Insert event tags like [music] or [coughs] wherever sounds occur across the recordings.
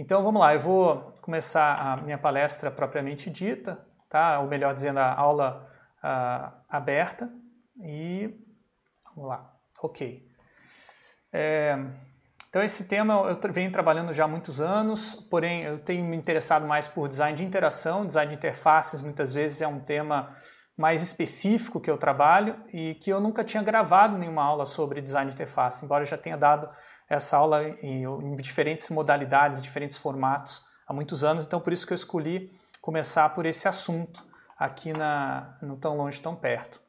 Então vamos lá, eu vou começar a minha palestra propriamente dita, tá? ou melhor dizendo, a aula uh, aberta. E vamos lá, ok. É, então esse tema eu venho trabalhando já há muitos anos, porém eu tenho me interessado mais por design de interação, design de interfaces muitas vezes é um tema mais específico que eu trabalho e que eu nunca tinha gravado nenhuma aula sobre design de interface, embora eu já tenha dado essa aula em, em diferentes modalidades, diferentes formatos há muitos anos, então por isso que eu escolhi começar por esse assunto aqui na, no Tão Longe, Tão Perto.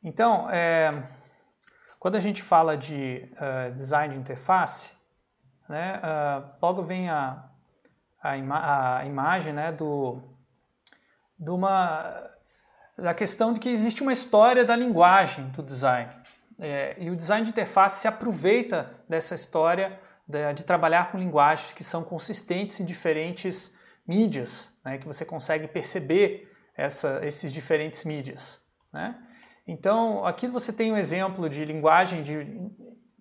Então, é, quando a gente fala de uh, design de interface, né, uh, logo vem a, a, ima a imagem né, do, de uma, da questão de que existe uma história da linguagem do design. É, e o design de interface se aproveita dessa história de, de, trabalhar com linguagens que são consistentes em diferentes mídias, né, que você consegue perceber essa, esses diferentes mídias. Né? Então, aqui você tem um exemplo de linguagem de,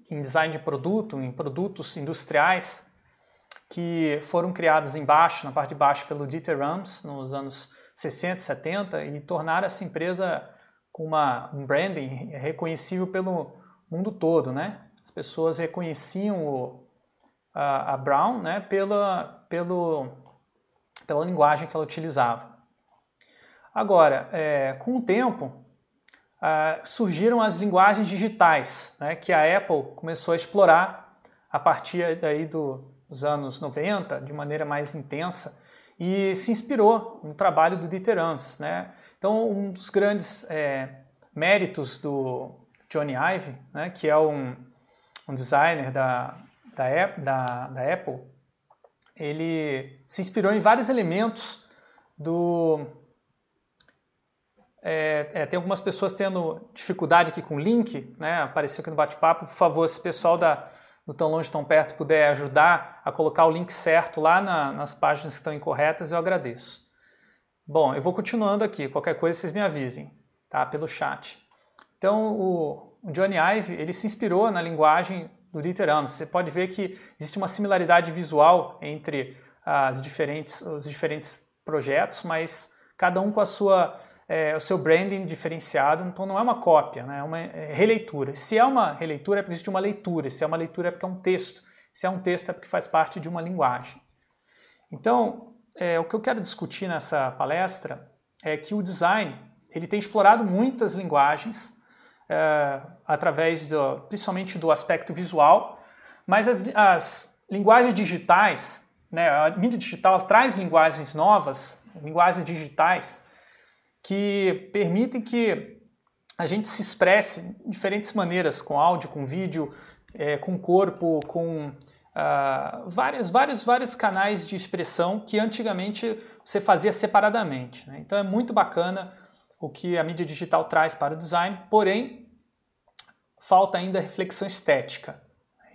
em design de produto, em produtos industriais, que foram criados embaixo, na parte de baixo, pelo Dieter Rams, nos anos 60, 70, e tornaram essa empresa com uma, um branding reconhecível pelo mundo todo, né? As pessoas reconheciam o, a, a, Brown né, pela, pelo, pela linguagem que ela utilizava. Agora, é, com o tempo, surgiram as linguagens digitais, né, que a Apple começou a explorar a partir daí do, dos anos 90, de maneira mais intensa, e se inspirou no trabalho do Dieter Rams. Né? Então, um dos grandes é, méritos do Johnny Ive, né, que é um, um designer da, da, da, da Apple, ele se inspirou em vários elementos do é, é, tem algumas pessoas tendo dificuldade aqui com o link, né? Apareceu aqui no bate-papo. Por favor, se o pessoal da, do Tão Longe, Tão Perto puder ajudar a colocar o link certo lá na, nas páginas que estão incorretas, eu agradeço. Bom, eu vou continuando aqui. Qualquer coisa vocês me avisem, tá? Pelo chat. Então, o, Johnny Ive, ele se inspirou na linguagem do Dieter. Você pode ver que existe uma similaridade visual entre as diferentes, os diferentes projetos, mas cada um com a sua é, o seu branding diferenciado, então não é uma cópia, né? é uma é, releitura. Se é uma releitura é porque existe uma leitura, se é uma leitura é porque é um texto, se é um texto é porque faz parte de uma linguagem. Então, é, o que eu quero discutir nessa palestra é que o design ele tem explorado muitas linguagens é, através do, principalmente do aspecto visual, mas as, as linguagens digitais, né, a mídia digital traz linguagens novas, linguagens digitais, que permitem que a gente se expresse de diferentes maneiras, com áudio, com vídeo, é, com corpo, com uh, vários, vários, vários canais de expressão que antigamente você fazia separadamente. Né? Então é muito bacana o que a mídia digital traz para o design, porém falta ainda reflexão estética.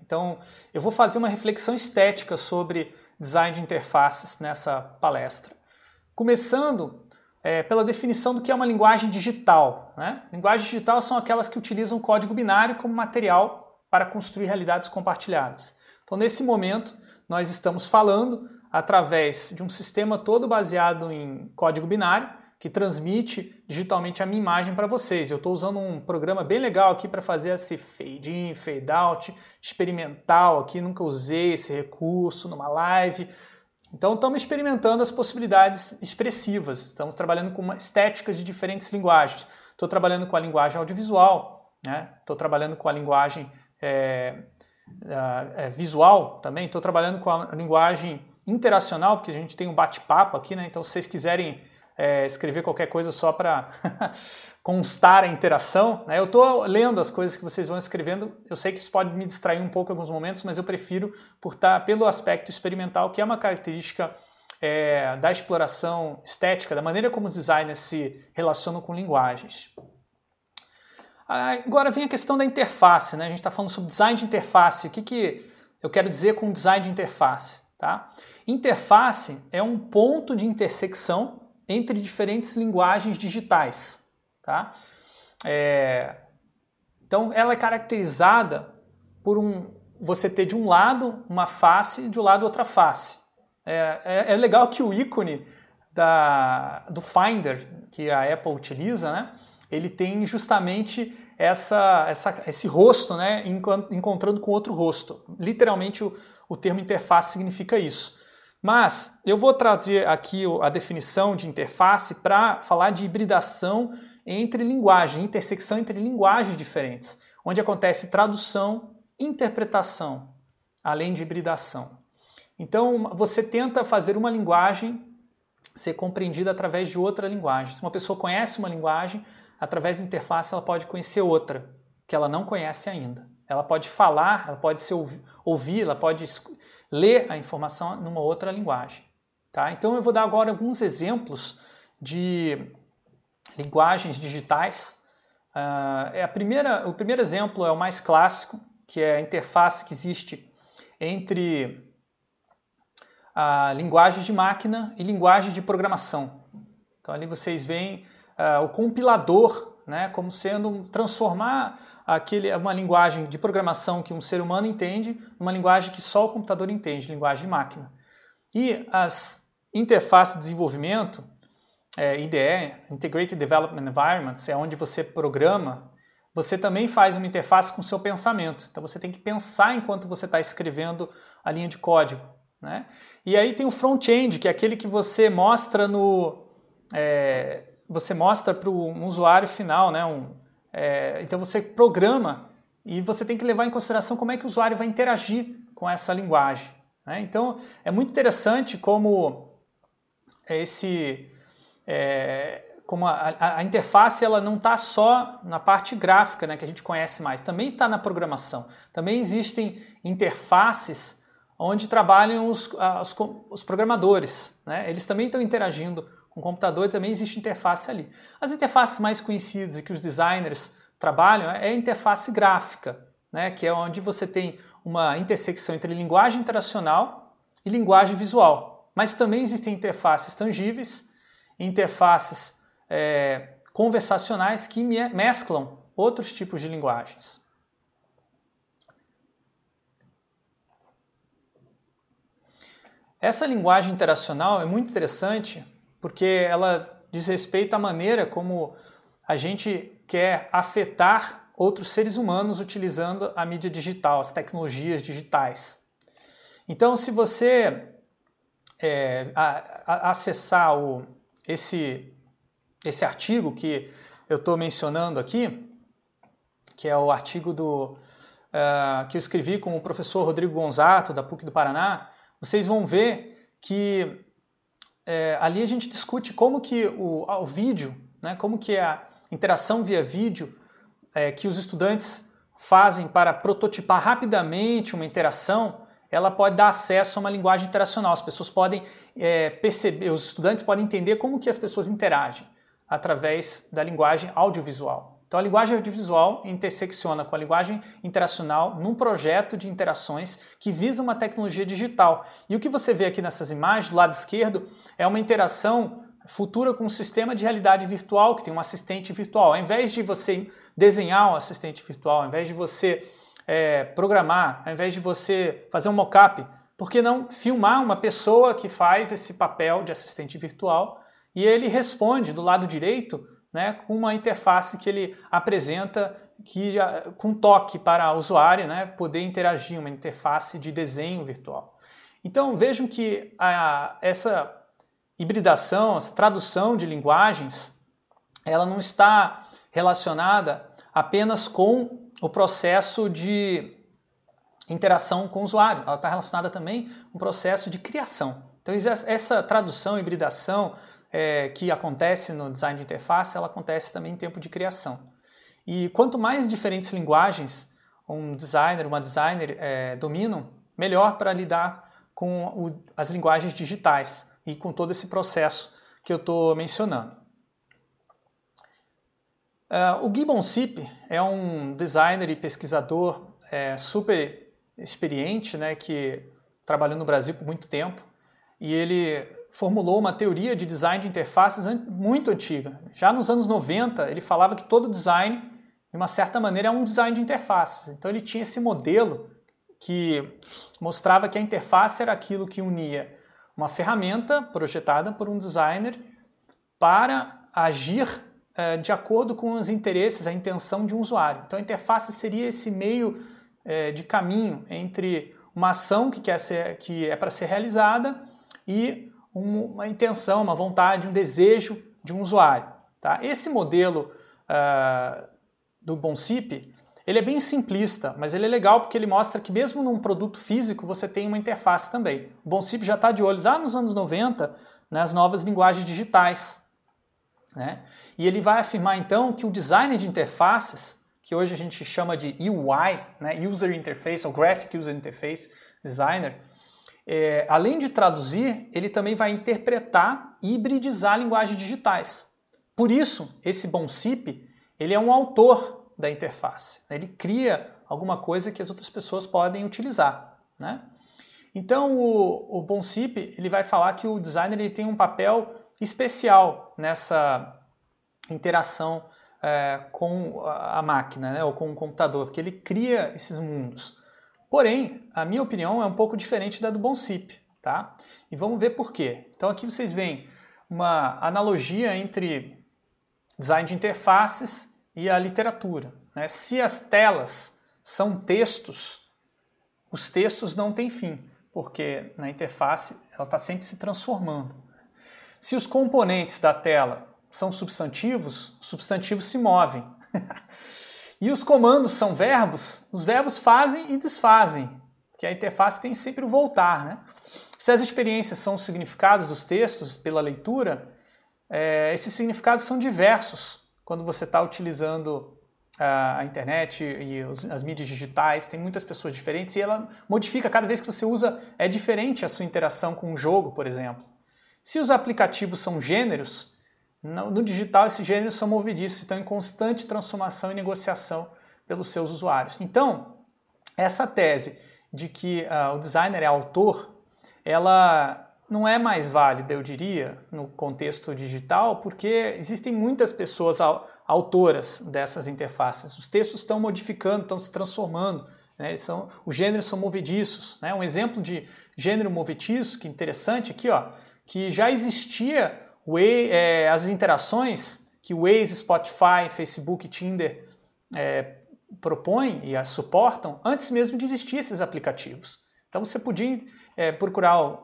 Então eu vou fazer uma reflexão estética sobre design de interfaces nessa palestra. Começando é, pela definição do que é uma linguagem digital. Né? Linguagens digitais são aquelas que utilizam código binário como material para construir realidades compartilhadas. Então, nesse momento, nós estamos falando através de um sistema todo baseado em código binário que transmite digitalmente a minha imagem para vocês. Eu estou usando um programa bem legal aqui para fazer esse fade in, fade out, experimental aqui, nunca usei esse recurso numa live, então estamos experimentando as possibilidades expressivas, estamos trabalhando com estéticas de diferentes linguagens. Estou trabalhando com a linguagem audiovisual, estou né? trabalhando com a linguagem é, é, visual também, estou trabalhando com a linguagem interacional, porque a gente tem um bate-papo aqui, né? então se vocês quiserem é, escrever qualquer coisa só para [laughs] constar a interação. Né? Eu estou lendo as coisas que vocês vão escrevendo, eu sei que isso pode me distrair um pouco em alguns momentos, mas eu prefiro por tá, pelo aspecto experimental, que é uma característica é, da exploração estética, da maneira como os designers se relacionam com linguagens. Agora vem a questão da interface, né? a gente está falando sobre design de interface. O que, que eu quero dizer com design de interface? Tá? Interface é um ponto de intersecção entre diferentes linguagens digitais. Tá? É, então, ela é caracterizada por um, você ter de um lado uma face e de um lado outra face. É, é, é legal que o ícone da, do Finder, que a Apple utiliza, né, ele tem justamente essa, essa, esse rosto né, encontrando com outro rosto. Literalmente o, o termo interface significa isso. Mas eu vou trazer aqui a definição de interface para falar de hibridação entre linguagens, intersecção entre linguagens diferentes, onde acontece tradução, interpretação, além de hibridação. Então você tenta fazer uma linguagem ser compreendida através de outra linguagem. Se uma pessoa conhece uma linguagem, através da interface ela pode conhecer outra que ela não conhece ainda. Ela pode falar, ela pode se ouvir, ela pode ler a informação numa outra linguagem. Tá? Então eu vou dar agora alguns exemplos de linguagens digitais. Uh, é a primeira, o primeiro exemplo é o mais clássico, que é a interface que existe entre a linguagem de máquina e linguagem de programação. Então ali vocês veem uh, o compilador né, como sendo transformar aquele, uma linguagem de programação que um ser humano entende numa linguagem que só o computador entende, linguagem de máquina. E as interfaces de desenvolvimento, é, IDE, Integrated Development Environments, é onde você programa, você também faz uma interface com o seu pensamento. Então você tem que pensar enquanto você está escrevendo a linha de código. Né? E aí tem o front-end, que é aquele que você mostra no. É, você mostra para um usuário final, né? Um, é, então você programa e você tem que levar em consideração como é que o usuário vai interagir com essa linguagem. Né? Então é muito interessante como esse é, como a, a, interface ela não está só na parte gráfica, né, que a gente conhece mais, também está na programação. Também existem interfaces onde trabalham os, os, os programadores. Né? Eles também estão interagindo o computador também existe interface ali. As interfaces mais conhecidas e que os designers trabalham é a interface gráfica, né, que é onde você tem uma intersecção entre linguagem interacional e linguagem visual. Mas também existem interfaces tangíveis, interfaces é, conversacionais que mesclam outros tipos de linguagens. Essa linguagem interacional é muito interessante porque ela diz respeito à maneira como a gente quer afetar outros seres humanos utilizando a mídia digital, as tecnologias digitais. Então, se você é, a, a, acessar o, esse, esse artigo que eu estou mencionando aqui, que é o artigo do, uh, que eu escrevi com o professor Rodrigo Gonzato, da PUC do Paraná, vocês vão ver que é, ali a gente discute como que o, o vídeo, né, como que a interação via vídeo é, que os estudantes fazem para prototipar rapidamente uma interação, ela pode dar acesso a uma linguagem interacional. As pessoas podem é, perceber, os estudantes podem entender como que as pessoas interagem através da linguagem audiovisual. Então a linguagem audiovisual intersecciona com a linguagem interacional num projeto de interações que visa uma tecnologia digital. E o que você vê aqui nessas imagens, do lado esquerdo, é uma interação futura com um sistema de realidade virtual que tem um assistente virtual. Ao invés de você desenhar um assistente virtual, ao invés de você é, programar, ao invés de você fazer um mock-up, por que não filmar uma pessoa que faz esse papel de assistente virtual e ele responde do lado direito né, com uma interface que ele apresenta que com toque para o usuário né, poder interagir, uma interface de desenho virtual. Então vejam que a, essa hibridação, essa tradução de linguagens, ela não está relacionada apenas com o processo de interação com o usuário, ela está relacionada também com o processo de criação. Então essa tradução, hibridação, é, que acontece no design de interface, ela acontece também em tempo de criação. E quanto mais diferentes linguagens um designer, uma designer é, dominam, melhor para lidar com o, as linguagens digitais e com todo esse processo que eu estou mencionando. Uh, o Gibbon Sip é um designer e pesquisador é, super experiente, né, que trabalhou no Brasil por muito tempo, e ele formulou uma teoria de design de interfaces muito antiga. Já nos anos 90, ele falava que todo design, de uma certa maneira, é um design de interfaces. Então ele tinha esse modelo que mostrava que a interface era aquilo que unia uma ferramenta projetada por um designer para agir é, de acordo com os interesses, a intenção de um usuário. Então a interface seria esse meio é, de caminho entre uma ação que, quer ser, que é para ser realizada e uma intenção, uma vontade, um desejo de um usuário. Tá? Esse modelo uh, do Bonsip, ele é bem simplista, mas ele é legal porque ele mostra que mesmo num produto físico você tem uma interface também. O Bonsip já está de olho lá nos anos 90 nas novas linguagens digitais. Né? E ele vai afirmar então que o design de interfaces, que hoje a gente chama de UI, né? User Interface ou Graphic User Interface Designer, é, além de traduzir, ele também vai interpretar e hibridizar linguagens digitais. Por isso, esse Bonsip, ele é um autor da interface. Ele cria alguma coisa que as outras pessoas podem utilizar. Né? Então, o, o ele vai falar que o designer ele tem um papel especial nessa interação é, com a máquina né, ou com o computador, porque ele cria esses mundos. Porém, a minha opinião é um pouco diferente da do Bonsip, tá? E vamos ver por quê. Então aqui vocês veem uma analogia entre design de interfaces e a literatura. Né? Se as telas são textos, os textos não têm fim, porque na interface ela está sempre se transformando. Se os componentes da tela são substantivos, os substantivos se movem. [laughs] E os comandos são verbos, os verbos fazem e desfazem, que a interface tem sempre o voltar. Né? Se as experiências são os significados dos textos pela leitura, é, esses significados são diversos quando você está utilizando a internet e as mídias digitais, tem muitas pessoas diferentes e ela modifica cada vez que você usa, é diferente a sua interação com um jogo, por exemplo. Se os aplicativos são gêneros, no, digital, esses gêneros são movediços, estão em constante transformação e negociação pelos seus usuários. Então, essa tese de que uh, o designer é autor, ela não é mais válida, eu diria, no contexto digital, porque existem muitas pessoas autoras dessas interfaces. Os textos estão modificando, estão se transformando. Né? São, os gêneros são movediços. Né? Um exemplo de gênero movediço, que interessante aqui, ó, que já existia é, as interações que Waze, Spotify, Facebook, Tinder é, propõem e suportam antes mesmo de existir esses aplicativos. Então você podia é, procurar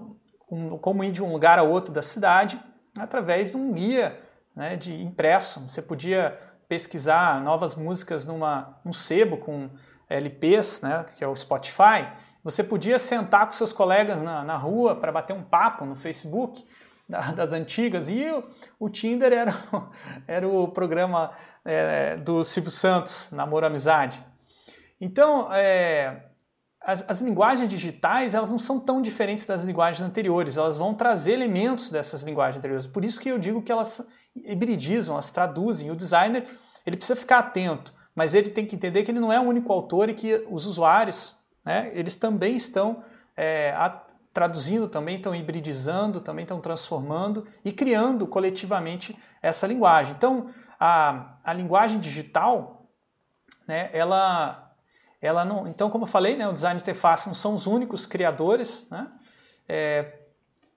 um, como ir de um lugar a outro da cidade através de um guia né, de impresso. Você podia pesquisar novas músicas numa, num sebo com LPs, né, que é o Spotify. Você podia sentar com seus colegas na, na rua para bater um papo no Facebook [laughs] das antigas. E o, o Tinder era, [laughs] era o programa é, do Silvio Santos, Namoro Amizade. Então, é, as, as, linguagens digitais elas não são tão diferentes das linguagens anteriores, elas vão trazer elementos dessas linguagens anteriores. Por isso que eu digo que elas hibridizam, elas traduzem. O designer ele precisa ficar atento, mas ele tem que entender que ele não é o único autor e que os usuários né, eles também estão é, traduzindo também, estão hibridizando, também estão transformando e criando coletivamente essa linguagem. Então, a, a linguagem digital, né, ela, ela não. Então, como eu falei, né, o design de interface não são os únicos criadores, né, é,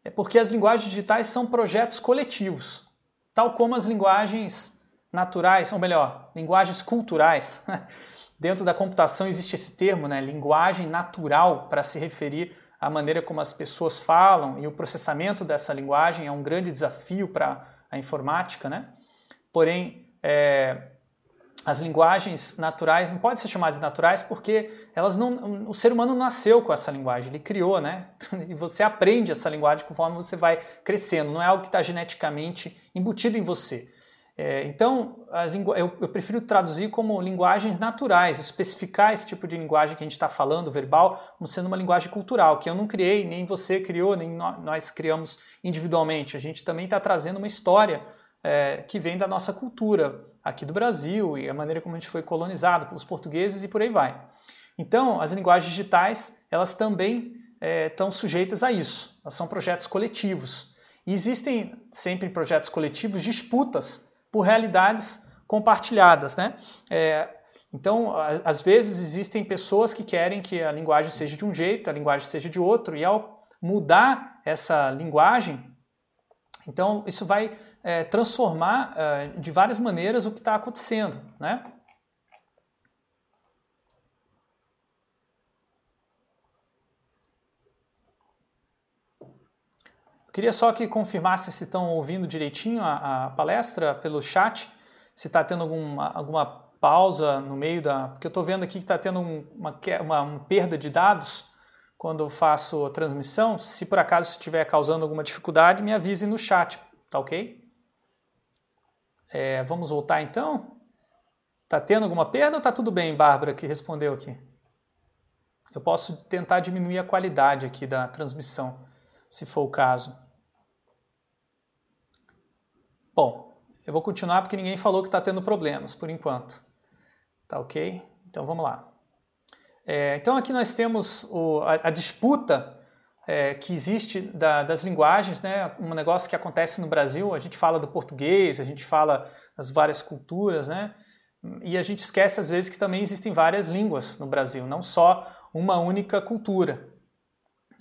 é porque as linguagens digitais são projetos coletivos, tal como as linguagens naturais, ou melhor, linguagens culturais. [laughs] Dentro da computação existe esse termo, né, linguagem natural, para se referir a maneira como as pessoas falam e o processamento dessa linguagem é um grande desafio para a informática, né? Porém, é, as linguagens naturais não podem ser chamadas naturais porque elas não, o ser humano nasceu com essa linguagem, ele criou, né? [laughs] E você aprende essa linguagem conforme você vai crescendo, não é algo que está geneticamente embutido em você. É, então, eu, eu, prefiro traduzir como linguagens naturais, especificar esse tipo de linguagem que a gente está falando, verbal, como sendo uma linguagem cultural, que eu não criei, nem você criou, nem nós criamos individualmente. A gente também está trazendo uma história é, que vem da nossa cultura aqui do Brasil e a maneira como a gente foi colonizado pelos portugueses e por aí vai. Então, as linguagens digitais, elas também estão é, sujeitas a isso. Elas são projetos coletivos. E existem sempre em projetos coletivos disputas por realidades compartilhadas. Né? É, Então, às vezes existem pessoas que querem que a linguagem seja de um jeito, a linguagem seja de outro, e ao mudar essa linguagem, então isso vai é, transformar é, de várias maneiras o que está acontecendo, né? Queria só que confirmasse se estão ouvindo direitinho a, a palestra pelo chat, se está tendo alguma, alguma pausa no meio da. Porque eu estou vendo aqui que está tendo um, uma, uma, uma, perda de dados quando eu faço a transmissão. Se por acaso estiver causando alguma dificuldade, me avise no chat, tá ok? É, vamos voltar então? Tá tendo alguma perda ou tá tudo bem, Bárbara, que respondeu aqui? Eu posso tentar diminuir a qualidade aqui da transmissão, se for o caso. Bom, eu vou continuar porque ninguém falou que está tendo problemas por enquanto. Tá ok? Então vamos lá. É, então aqui nós temos o, a, a, disputa é, que existe da, das linguagens, né? um negócio que acontece no Brasil. A gente fala do português, a gente fala das várias culturas, né? e a gente esquece às vezes que também existem várias línguas no Brasil, não só uma única cultura.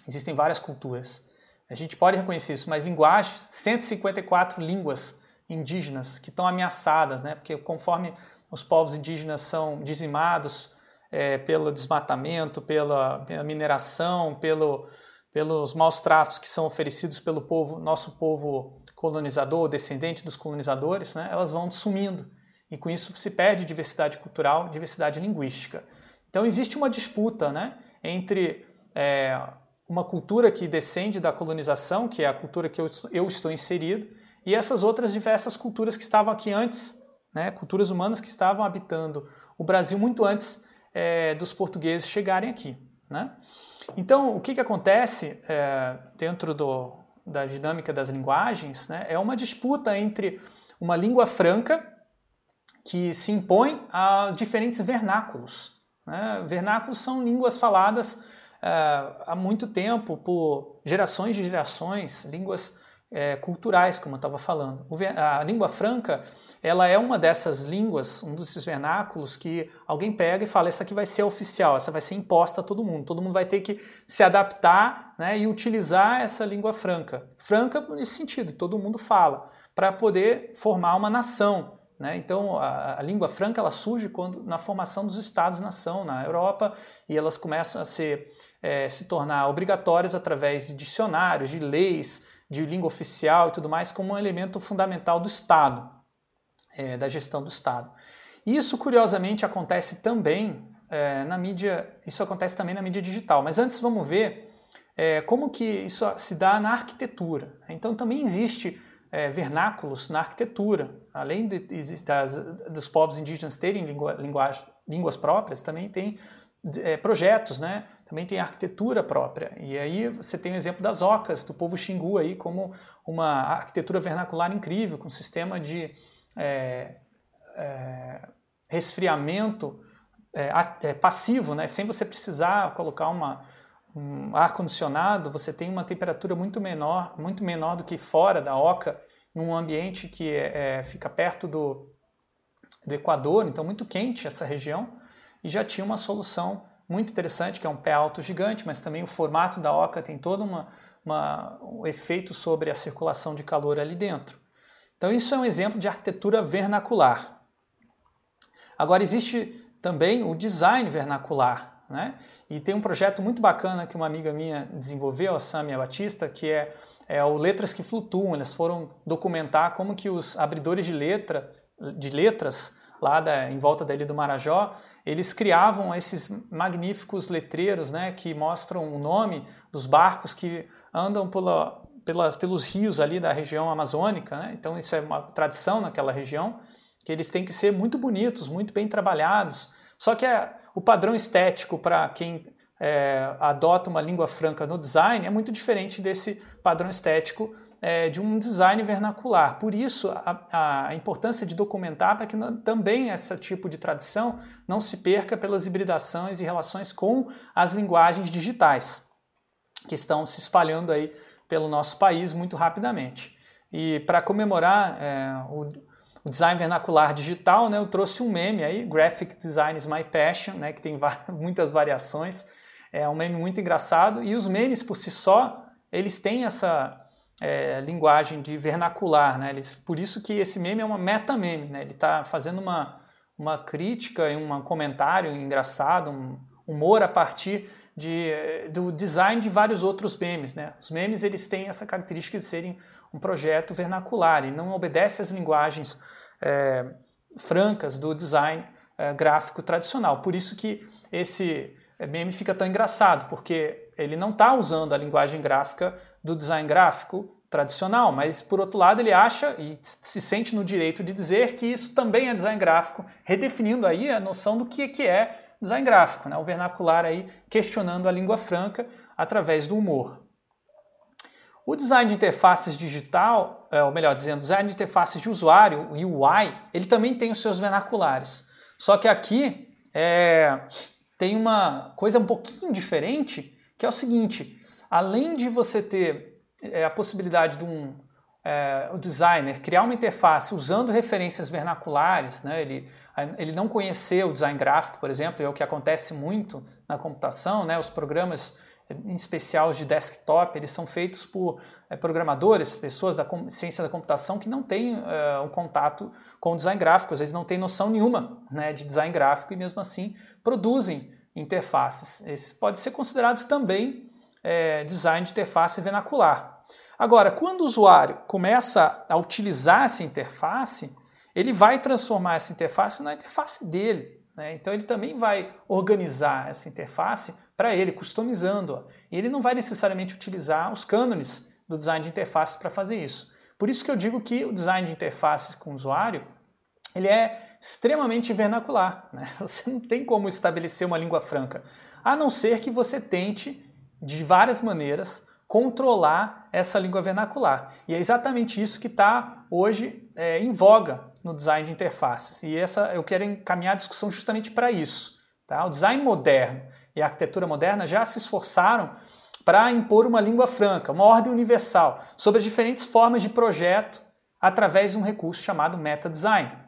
Existem várias culturas. A gente pode reconhecer isso, mas linguagens, 154 línguas indígenas que estão ameaçadas, né? porque conforme os povos indígenas são dizimados é, pelo desmatamento, pela, pela mineração, pelo, pelos maus tratos que são oferecidos pelo povo, nosso povo colonizador, descendente dos colonizadores, né? elas vão sumindo. E com isso se perde diversidade cultural, diversidade linguística. Então existe uma disputa né, entre é, uma cultura que descende da colonização, que é a cultura que eu, eu estou inserido, e essas outras diversas culturas que estavam aqui antes, né, culturas humanas que estavam habitando o Brasil muito antes é, dos portugueses chegarem aqui. Né? Então, o que, que acontece é, dentro do, da dinâmica das linguagens né, é uma disputa entre uma língua franca que se impõe a diferentes vernáculos. Né? Vernáculos são línguas faladas é, há muito tempo por gerações de gerações, línguas é, culturais, como eu estava falando. A língua franca ela é uma dessas línguas, um desses vernáculos que alguém pega e fala: essa aqui vai ser oficial, essa vai ser imposta a todo mundo. Todo mundo vai ter que se adaptar né, e utilizar essa língua franca. Franca nesse sentido, todo mundo fala, para poder formar uma nação. Né? Então, a, a, língua franca ela surge quando, na formação dos Estados-nação na Europa e elas começam a ser, é, se tornar obrigatórias através de dicionários, de leis, de língua oficial e tudo mais como um elemento fundamental do Estado, é, da gestão do Estado. Isso, curiosamente, acontece também é, na mídia, isso acontece também na mídia digital. Mas antes vamos ver é, como que isso se dá na arquitetura. Então também existe é, vernáculos na arquitetura. Além de, das, dos povos indígenas terem língua, linguagem, línguas próprias, também tem é, projetos, né? Também tem arquitetura própria. E aí você tem o exemplo das ocas, do povo Xingu aí, como uma arquitetura vernacular incrível, com um sistema de é, é, resfriamento é, é, passivo, né? Sem você precisar colocar uma, um ar-condicionado, você tem uma temperatura muito menor, muito menor do que fora da oca, num ambiente que é, fica perto do, do Equador, então muito quente essa região e já tinha uma solução muito interessante, que é um pé alto gigante, mas também o formato da oca tem todo uma, uma, um efeito sobre a circulação de calor ali dentro. Então isso é um exemplo de arquitetura vernacular. Agora existe também o design vernacular, né? E tem um projeto muito bacana que uma amiga minha desenvolveu, a Samia Batista, que é, é o Letras que Flutuam. Eles foram documentar como que os abridores de letra, de letras lá da, em volta da Ilha do Marajó, eles criavam esses magníficos letreiros né, que mostram o nome dos barcos que andam pela, pelos rios ali da região amazônica. Né? Então, isso é uma tradição naquela região, que eles têm que ser muito bonitos, muito bem trabalhados. Só que é, o padrão estético para quem é, adota uma língua franca no design é muito diferente desse padrão estético é, de um design vernacular. Por isso, a, a importância de documentar para que também esse tipo de tradição não se perca pelas hibridações e relações com as linguagens digitais, que estão se espalhando aí pelo nosso país muito rapidamente. E para comemorar é, o, o design vernacular digital, né, eu trouxe um meme aí, Graphic Design is my passion, né, que tem [laughs] muitas variações. É um meme muito engraçado. E os memes por si só, eles têm essa é, linguagem de vernacular, né? Eles, por isso que esse meme é uma meta-meme, né? Ele está fazendo uma, uma crítica e um comentário engraçado, um humor a partir de, do design de vários outros memes, né? Os memes eles têm essa característica de serem um projeto vernacular e não obedece às linguagens é, francas do design é, gráfico tradicional. Por isso que esse meme fica tão engraçado, porque ele não está usando a linguagem gráfica do design gráfico tradicional, mas por outro lado ele acha e se sente no direito de dizer que isso também é design gráfico, redefinindo aí a noção do que é design gráfico, né? o vernacular aí questionando a língua franca através do humor. O design de interfaces digital, é, ou melhor dizendo, design de interfaces de usuário, o UI, ele também tem os seus vernaculares. Só que aqui é, tem uma coisa um pouquinho diferente, que é o seguinte: além de você ter é, a possibilidade de um é, o designer criar uma interface usando referências vernaculares, né, ele, ele não conhecer o design gráfico, por exemplo, é o que acontece muito na computação, né, os programas em especial de desktop, eles são feitos por é, programadores, pessoas da ciência da computação que não têm é, um contato com o design gráfico, às vezes não têm noção nenhuma né, de design gráfico e mesmo assim produzem interfaces. Esse pode ser considerado também é, design de interface vernacular. Agora, quando o usuário começa a utilizar essa interface, ele vai transformar essa interface na interface dele. Né? Então ele também vai organizar essa interface para ele, customizando-a. E ele não vai necessariamente utilizar os cânones do design de interface para fazer isso. Por isso que eu digo que o design de interface com o usuário ele é extremamente vernacular. Né? [laughs] Você não tem como estabelecer uma língua franca, a não ser que você tente, de várias maneiras, controlar essa língua vernacular. E é exatamente isso que está hoje é, em voga no design de interfaces. E essa eu quero encaminhar a discussão justamente para isso. Tá? O design moderno e a arquitetura moderna já se esforçaram para impor uma língua franca, uma ordem universal sobre as diferentes formas de projeto através de um recurso chamado meta design.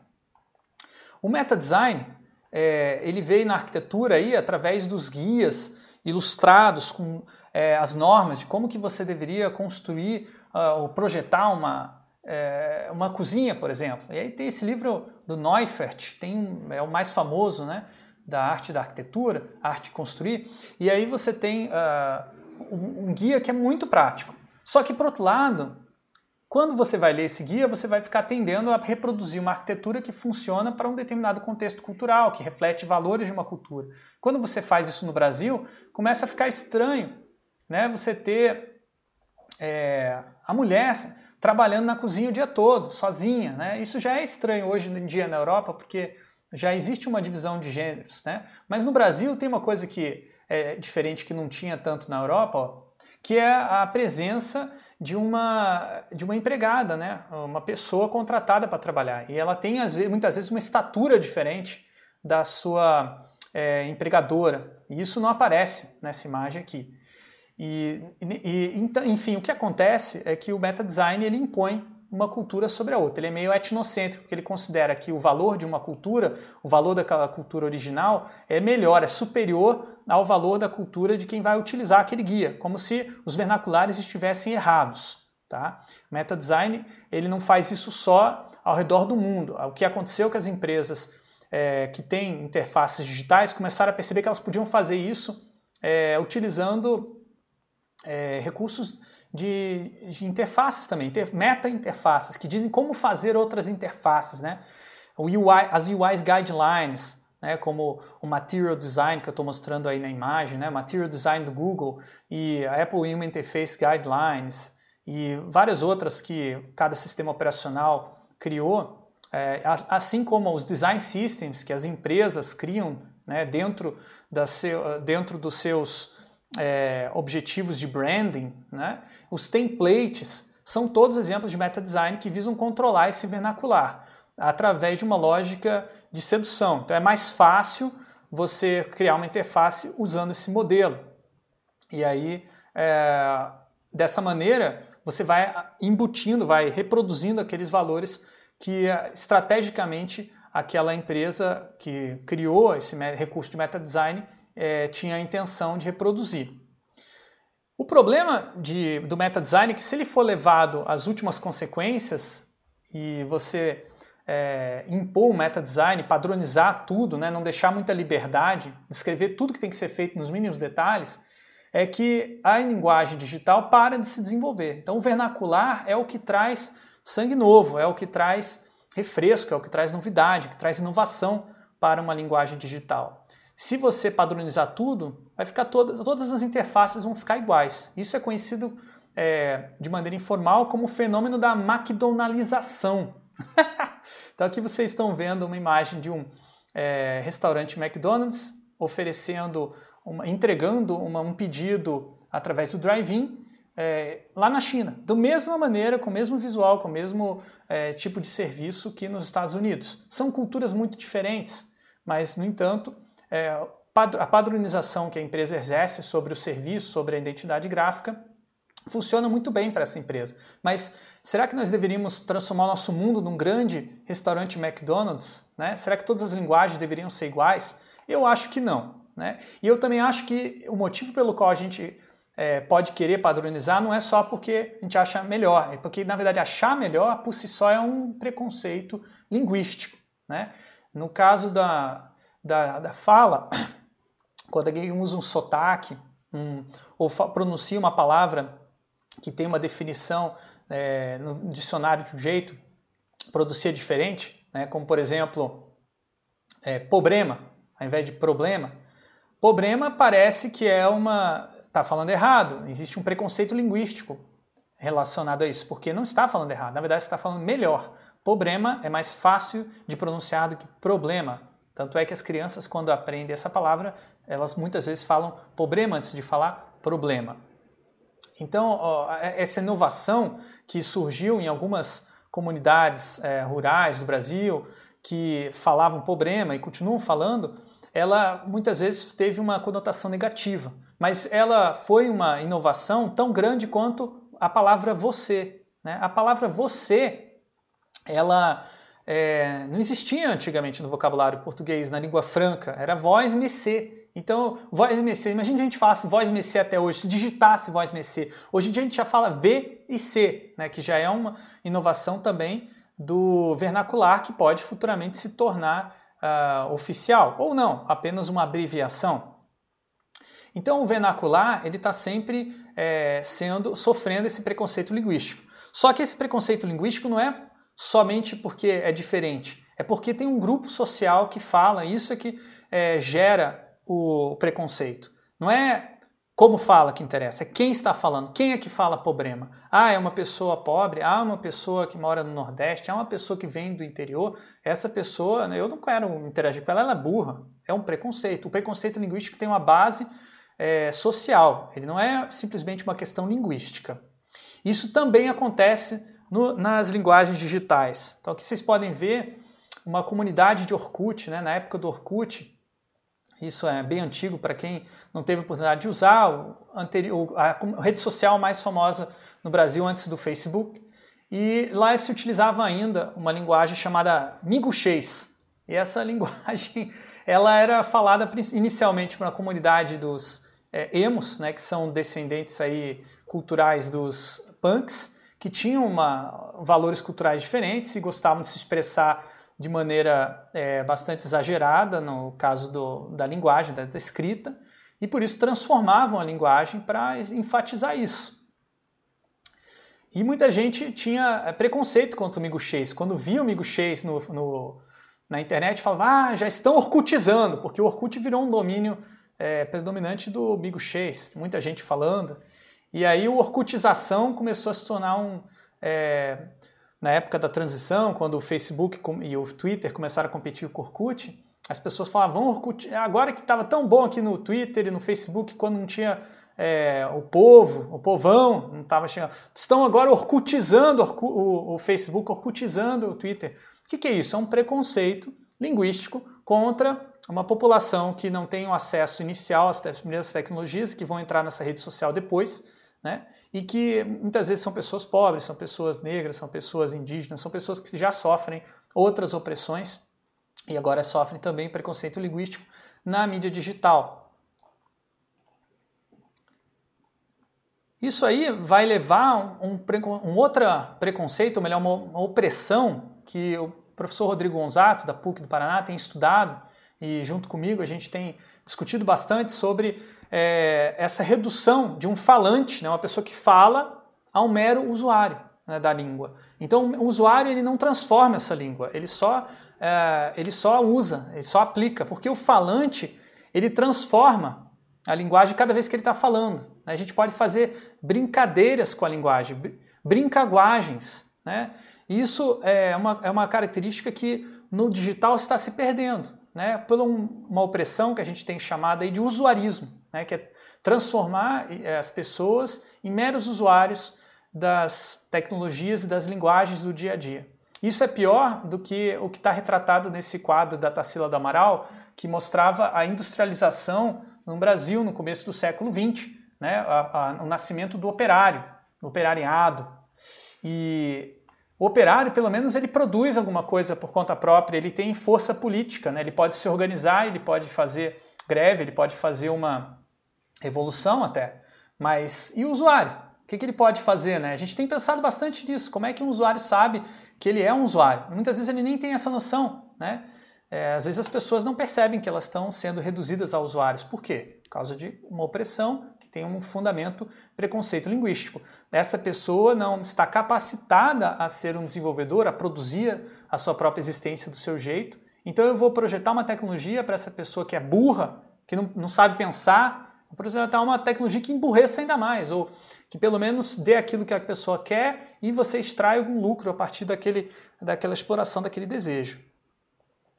O meta design é, ele veio na arquitetura aí através dos guias ilustrados com é, as normas de como que você deveria construir uh, ou projetar uma, é, uma cozinha, por exemplo. E aí tem esse livro do Neufert, tem, é o mais famoso, né? da arte da arquitetura, arte de construir, e aí você tem uh, um, um, guia que é muito prático. Só que, por outro lado, quando você vai ler esse guia, você vai ficar tendendo a reproduzir uma arquitetura que funciona para um determinado contexto cultural, que reflete valores de uma cultura. Quando você faz isso no Brasil, começa a ficar estranho né, você ter é, a mulher trabalhando na cozinha o dia todo, sozinha. Né? Isso já é estranho hoje em dia na Europa, porque já existe uma divisão de gêneros, né? Mas no Brasil tem uma coisa que é diferente que não tinha tanto na Europa, ó, que é a presença de uma, de uma empregada, né? Uma pessoa contratada para trabalhar. E ela tem, muitas vezes, uma estatura diferente da sua é, empregadora. E isso não aparece nessa imagem aqui. E, e, então, enfim, o que acontece é que o meta design ele impõe uma cultura sobre a outra. Ele é meio etnocêntrico, porque ele considera que o valor de uma cultura, o valor daquela cultura original, é melhor, é superior ao valor da cultura de quem vai utilizar aquele guia, como se os vernaculares estivessem errados. Tá? Meta design ele não faz isso só ao redor do mundo. O que aconteceu é que as empresas é, que têm interfaces digitais começaram a perceber que elas podiam fazer isso é, utilizando é, recursos de, de interfaces também, meta-interfaces, que dizem como fazer outras interfaces, né? O UI, as UIs guidelines, né, como o Material Design que eu estou mostrando aí na imagem, né, Material Design do Google e a Apple Human Interface Guidelines e várias outras que cada sistema operacional criou, é, assim como os Design Systems que as empresas criam né, dentro, da seu, dentro dos seus é, objetivos de branding, né? os templates são todos exemplos de meta design que visam controlar esse vernacular através de uma lógica de sedução. Então é mais fácil você criar uma interface usando esse modelo. E aí, é, dessa maneira, você vai embutindo, vai reproduzindo aqueles valores que estrategicamente aquela empresa que criou esse recurso de meta design é, tinha a intenção de reproduzir. O problema de, do meta design é que se ele for levado às últimas consequências e você é, impor o meta design, padronizar tudo, né, não deixar muita liberdade, descrever tudo que tem que ser feito nos mínimos detalhes, é que a linguagem digital para de se desenvolver. Então o vernacular é o que traz sangue novo, é o que traz refresco, é o que traz novidade, que traz inovação para uma linguagem digital. Se você padronizar tudo, vai ficar todas, todas as interfaces vão ficar iguais. Isso é conhecido é, de maneira informal como o fenômeno da McDonaldização. [laughs] então aqui vocês estão vendo uma imagem de um é, restaurante McDonald's oferecendo, uma, entregando uma, um pedido através do drive-in é, lá na China, da mesma maneira, com o mesmo visual, com o mesmo é, tipo de serviço que nos Estados Unidos. São culturas muito diferentes, mas, no entanto, é, a padronização que a empresa exerce sobre o serviço, sobre a identidade gráfica, funciona muito bem para essa empresa. Mas será que nós deveríamos transformar o nosso mundo num grande restaurante McDonald's? Né? Será que todas as linguagens deveriam ser iguais? Eu acho que não. Né? E eu também acho que o motivo pelo qual a gente é, pode querer padronizar não é só porque a gente acha melhor, é porque, na verdade, achar melhor por si só é um preconceito linguístico. Né? No caso da, da, da fala, [coughs] quando alguém usa um sotaque um, ou pronuncia uma palavra que tem uma definição é, no dicionário de um jeito, produzir diferente, né, como por exemplo, é, problema, ao invés de problema. Problema parece que é uma. está falando errado, existe um preconceito linguístico relacionado a isso, porque não está falando errado, na verdade está falando melhor. Problema é mais fácil de pronunciar do que problema. Tanto é que as crianças, quando aprendem essa palavra, elas muitas vezes falam problema antes de falar problema. Então, ó, é, essa inovação que surgiu em algumas comunidades é, rurais do Brasil, que falavam problema e continuam falando, ela muitas vezes teve uma conotação negativa. Mas ela foi uma inovação tão grande quanto a palavra você. Né? A palavra você, ela é, não existia antigamente no vocabulário português, na língua franca, era voz mecê. Então, voz mecê, imagina se a gente falasse voz mecê até hoje, se digitasse voz mecê. Hoje em dia a gente já fala V e C, né, que já é uma inovação também do vernacular que pode futuramente se tornar uh, oficial, ou não, apenas uma abreviação. Então o vernacular ele está sempre é, sendo sofrendo esse preconceito linguístico. Só que esse preconceito linguístico não é somente porque é diferente. É porque tem um grupo social que fala, isso é que é, gera o preconceito. Não é como fala que interessa, é quem está falando, quem é que fala problema. Ah, é uma pessoa pobre, ah, uma pessoa que mora no Nordeste, ah, uma pessoa que vem do interior. Essa pessoa, né, eu não quero interagir com ela, ela é burra. É um preconceito. O preconceito linguístico tem uma base é, social, ele não é simplesmente uma questão linguística. Isso também acontece no, nas linguagens digitais. Então aqui vocês podem ver uma comunidade de Orkut, né? na época do Orkut, isso é bem antigo para quem não teve oportunidade de usar, o anterior, a rede social mais famosa no Brasil antes do Facebook. E lá se utilizava ainda uma linguagem chamada miguxês. E essa [laughs] linguagem ela era falada inicialmente para a comunidade dos é, emos, né, que são descendentes aí culturais dos punks, que tinham uma, valores culturais diferentes e gostavam de se expressar de maneira é, bastante exagerada, no caso do, da linguagem, da, da escrita, e por isso transformavam a linguagem para enfatizar isso. E muita gente tinha é, preconceito contra o miguxês. Quando via o miguxês no, no, na internet, falava, ah, já estão orcutizando, porque o Orkut virou um domínio é, predominante do miguxês. Muita gente falando. E aí o Orkutização começou a se tornar um. É, na época da transição, quando o Facebook e o Twitter começaram a competir com o Orkut, as pessoas falavam, Orkut, agora que estava tão bom aqui no Twitter e no Facebook, quando não tinha é, o povo, o povão, não estava chegando. Estão agora orcutizando o, o, Facebook, orcutizando o Twitter. O que, que é isso? É um preconceito linguístico contra uma população que não tem o acesso inicial às primeiras tecnologias, que vão entrar nessa rede social depois, né? e que muitas vezes são pessoas pobres, são pessoas negras, são pessoas indígenas, são pessoas que já sofrem outras opressões e agora sofrem também preconceito linguístico na mídia digital. Isso aí vai levar um, um, um outro preconceito, ou melhor, uma, uma opressão que o professor Rodrigo Gonzato, da PUC do Paraná, tem estudado e junto comigo a gente tem discutido bastante sobre é, essa redução de um falante, né, uma pessoa que fala, a um mero usuário né, da língua. Então o usuário ele não transforma essa língua, ele só, é, ele só usa, ele só aplica, porque o falante ele transforma a linguagem cada vez que ele está falando. Né? A gente pode fazer brincadeiras com a linguagem, brincaguagens. Né? Isso é uma, é uma característica que no digital está se perdendo né, por uma opressão que a gente tem chamada de usuarismo, né, que é transformar eh, as pessoas em meros usuários das tecnologias e das linguagens do dia a dia. Isso é pior do que o que está retratado nesse quadro da Tarsila do Amaral, que mostrava a industrialização no Brasil no começo do século XX, né, a, a, o nascimento do operário, do operariado. E o operário, pelo menos, ele produz alguma coisa por conta própria, ele tem força política, né? ele pode se organizar, ele pode fazer greve, ele pode fazer uma revolução até. Mas e o usuário? O que, que ele pode fazer? Né? A gente tem pensado bastante nisso. Como é que um usuário sabe que ele é um usuário? Muitas vezes ele nem tem essa noção. Né? É, às vezes as pessoas não percebem que elas estão sendo reduzidas a usuários. Por quê? Por causa de uma opressão que tem um fundamento preconceito linguístico. Essa pessoa não está capacitada a ser um desenvolvedor, a produzir a sua própria existência do seu jeito. Então eu vou projetar uma tecnologia para essa pessoa que é burra, que não, não sabe pensar, vou projetar uma tecnologia que emburreça ainda mais, ou que pelo menos dê aquilo que a pessoa quer e você extrai algum lucro a partir daquele, daquela exploração daquele desejo.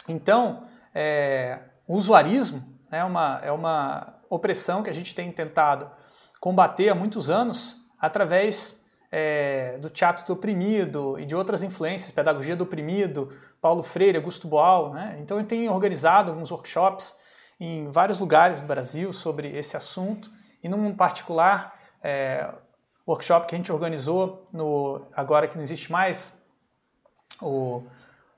Então, é, o usuarismo é uma, é uma opressão que a gente tem tentado combater há muitos anos através é, do teatro do oprimido e de outras influências, pedagogia do oprimido, Paulo Freire, Augusto Boal. Né? Então, eu tenho organizado alguns workshops em vários lugares do Brasil sobre esse assunto e num particular é, workshop que a gente organizou no agora que não existe mais o,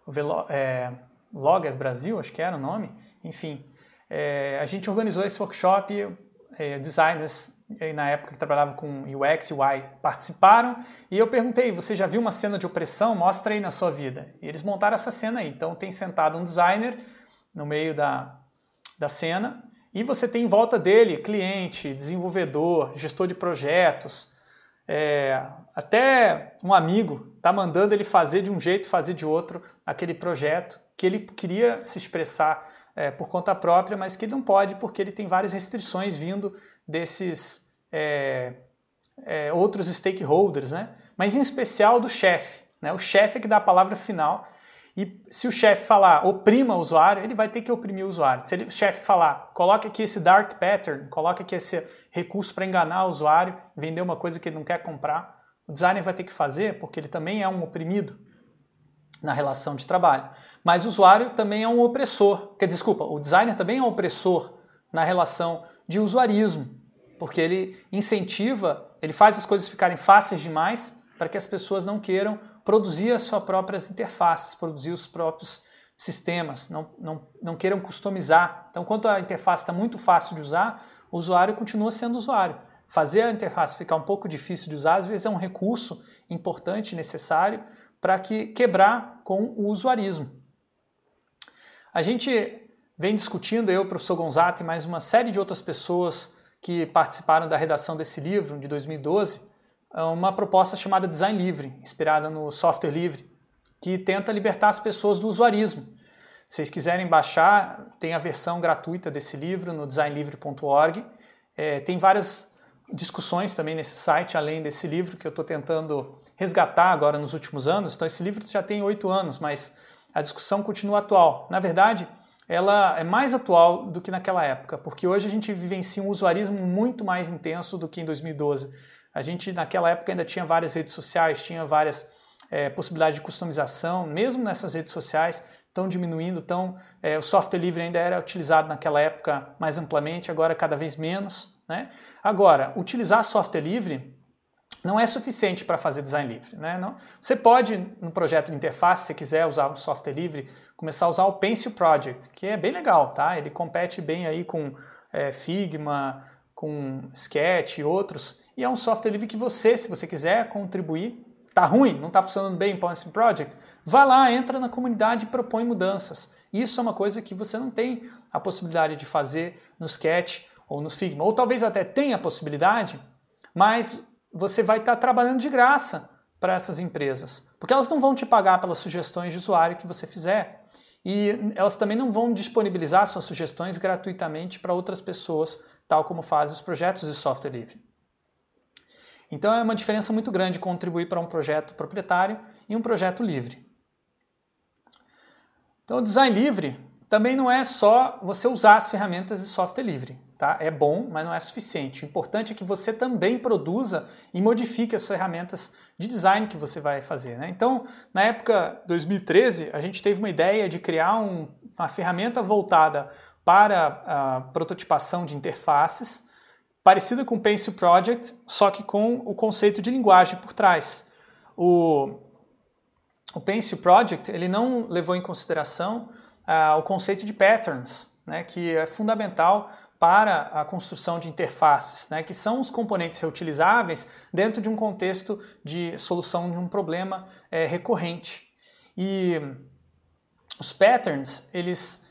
o é, Logger Brasil, acho que era o nome, enfim, é, a gente organizou esse workshop, é, designers na época que trabalhavam com UX e UI participaram e eu perguntei, você já viu uma cena de opressão? Mostra aí na sua vida. E eles montaram essa cena aí. Então tem sentado um designer no meio da, da cena e você tem em volta dele cliente, desenvolvedor, gestor de projetos, é, até um amigo está mandando ele fazer de um jeito, fazer de outro aquele projeto que ele queria se expressar é, por conta própria, mas que ele não pode porque ele tem várias restrições vindo desses é, é, outros stakeholders, né? mas em especial do chefe. Né? O chefe é que dá a palavra final e se o chefe falar oprima o usuário, ele vai ter que oprimir o usuário. Se ele, o chefe falar coloque aqui esse dark pattern, coloque aqui esse recurso para enganar o usuário, vender uma coisa que ele não quer comprar, o designer vai ter que fazer porque ele também é um oprimido na relação de trabalho. Mas o usuário também é um opressor. Quer desculpa, o designer também é um opressor na relação de usuarismo, porque ele incentiva, ele faz as coisas ficarem fáceis demais para que as pessoas não queiram produzir as suas próprias interfaces, produzir os próprios sistemas, não, não, não queiram customizar. Então, quando a interface está muito fácil de usar, o usuário continua sendo usuário. Fazer a interface ficar um pouco difícil de usar, às vezes é um recurso importante, necessário, para que quebrar com o usuarismo. A gente vem discutindo, eu, professor Gonzato e mais uma série de outras pessoas que participaram da redação desse livro de 2012, uma proposta chamada Design Livre, inspirada no software livre, que tenta libertar as pessoas do usuarismo. Se vocês quiserem baixar, tem a versão gratuita desse livro no designlivre.org. É, tem várias discussões também nesse site, além desse livro que eu estou tentando resgatar agora nos últimos anos. Então, esse livro já tem oito anos, mas a discussão continua atual. Na verdade, ela é mais atual do que naquela época, porque hoje a gente vivencia um usuarismo muito mais intenso do que em 2012. A gente, naquela época, ainda tinha várias redes sociais, tinha várias é, possibilidades de customização, mesmo nessas redes sociais, estão diminuindo, estão, é, o software livre ainda era utilizado naquela época mais amplamente, agora cada vez menos. Né? Agora, utilizar software livre não é suficiente para fazer design livre. Né? Não, você pode, no projeto de interface, se quiser usar um software livre, começar a usar o Pencil Project, que é bem legal, tá? Ele compete bem aí com é, Figma, com Sketch e outros, e é um software livre que você, se você quiser contribuir, tá ruim, não está funcionando bem o Pencil Project, vá lá, entra na comunidade e propõe mudanças. Isso é uma coisa que você não tem a possibilidade de fazer no Sketch ou no Figma, ou talvez até tenha a possibilidade, mas você vai estar tá trabalhando de graça para essas empresas, porque elas não vão te pagar pelas sugestões de usuário que você fizer. E elas também não vão disponibilizar suas sugestões gratuitamente para outras pessoas, tal como fazem os projetos de software livre. Então é uma diferença muito grande contribuir para um projeto proprietário e um projeto livre. Então o design livre também não é só você usar as ferramentas de software livre. Tá? É bom, mas não é suficiente. O importante é que você também produza e modifique as ferramentas de design que você vai fazer. Né? Então, na época 2013, a gente teve uma ideia de criar um, uma ferramenta voltada para a prototipação de interfaces, parecida com o Pencil Project, só que com o conceito de linguagem por trás. O, o Pencil Project ele não levou em consideração o conceito de patterns, né, que é fundamental para a construção de interfaces, né, que são os componentes reutilizáveis dentro de um contexto de solução de um problema é, recorrente. E os patterns, eles,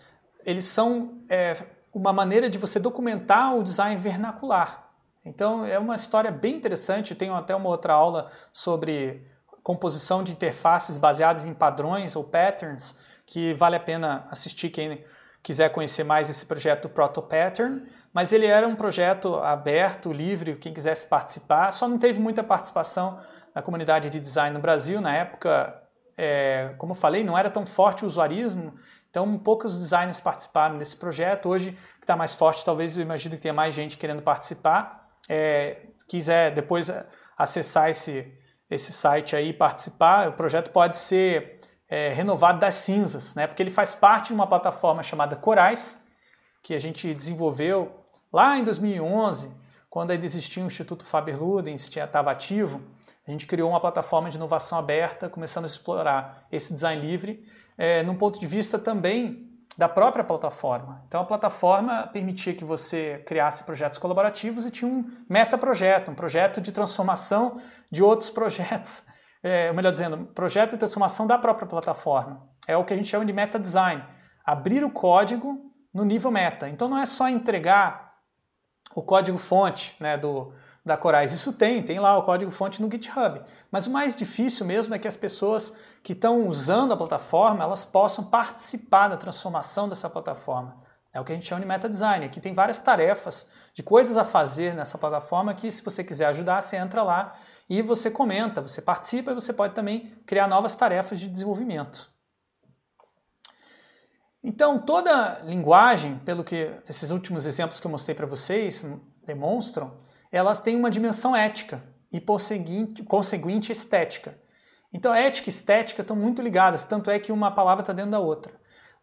eles são é, uma maneira de você documentar o design vernacular. Então é uma história bem interessante, tenho até uma outra aula sobre composição de interfaces baseadas em padrões ou patterns, que vale a pena assistir quem quiser conhecer mais esse projeto Proto Pattern, mas ele era um projeto aberto, livre, quem quisesse participar, só não teve muita participação na comunidade de design no Brasil, na época, é, como eu falei, não era tão forte o usuarismo, então poucos designers participaram desse projeto, hoje que está mais forte, talvez eu imagino que tenha mais gente querendo participar, é, quiser depois acessar esse, esse site aí e participar, o projeto pode ser é, renovado das cinzas, né? porque ele faz parte de uma plataforma chamada Corais, que a gente desenvolveu lá em 2011, quando ainda existia o Instituto Faber-Ludens, estava ativo, a gente criou uma plataforma de inovação aberta, começando a explorar esse design livre, é, num ponto de vista também da própria plataforma. Então a plataforma permitia que você criasse projetos colaborativos e tinha um meta-projeto, um projeto de transformação de outros projetos é, melhor dizendo, projeto de transformação da própria plataforma. É o que a gente chama de meta design. Abrir o código no nível meta. Então não é só entregar o código fonte né, do, da Corais. Isso tem, tem lá o código fonte no GitHub. Mas o mais difícil mesmo é que as pessoas que estão usando a plataforma elas possam participar da transformação dessa plataforma. É o que a gente chama de meta design. Aqui tem várias tarefas de coisas a fazer nessa plataforma que, se você quiser ajudar, você entra lá e você comenta, você participa e você pode também criar novas tarefas de desenvolvimento. Então, toda linguagem, pelo que esses últimos exemplos que eu mostrei para vocês demonstram, elas têm uma dimensão ética e, por seguinte, conseguinte, estética. Então, ética e estética estão muito ligadas, tanto é que uma palavra está dentro da outra.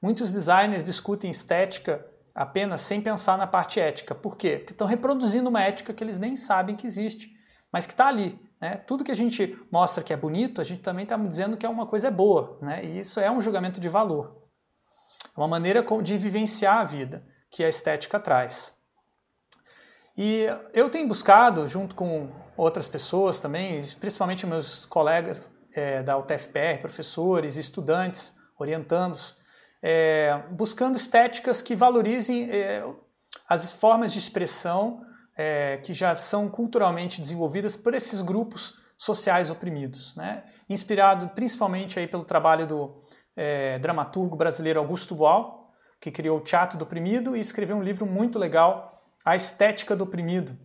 Muitos designers discutem estética apenas sem pensar na parte ética. Por quê? Porque estão reproduzindo uma ética que eles nem sabem que existe, mas que está ali. Né? Tudo que a gente mostra que é bonito, a gente também está dizendo que é uma coisa boa, né? e isso é um julgamento de valor. É uma maneira de vivenciar a vida que a estética traz. E eu tenho buscado, junto com outras pessoas também, principalmente meus colegas é, da UTFPR, professores, estudantes, orientandos, é, buscando estéticas que valorizem é, as formas de expressão é, que já são culturalmente desenvolvidas por esses grupos sociais oprimidos, né? inspirado principalmente aí pelo trabalho do é, dramaturgo brasileiro Augusto Boal, que criou o Teatro do Oprimido e escreveu um livro muito legal, A Estética do Oprimido,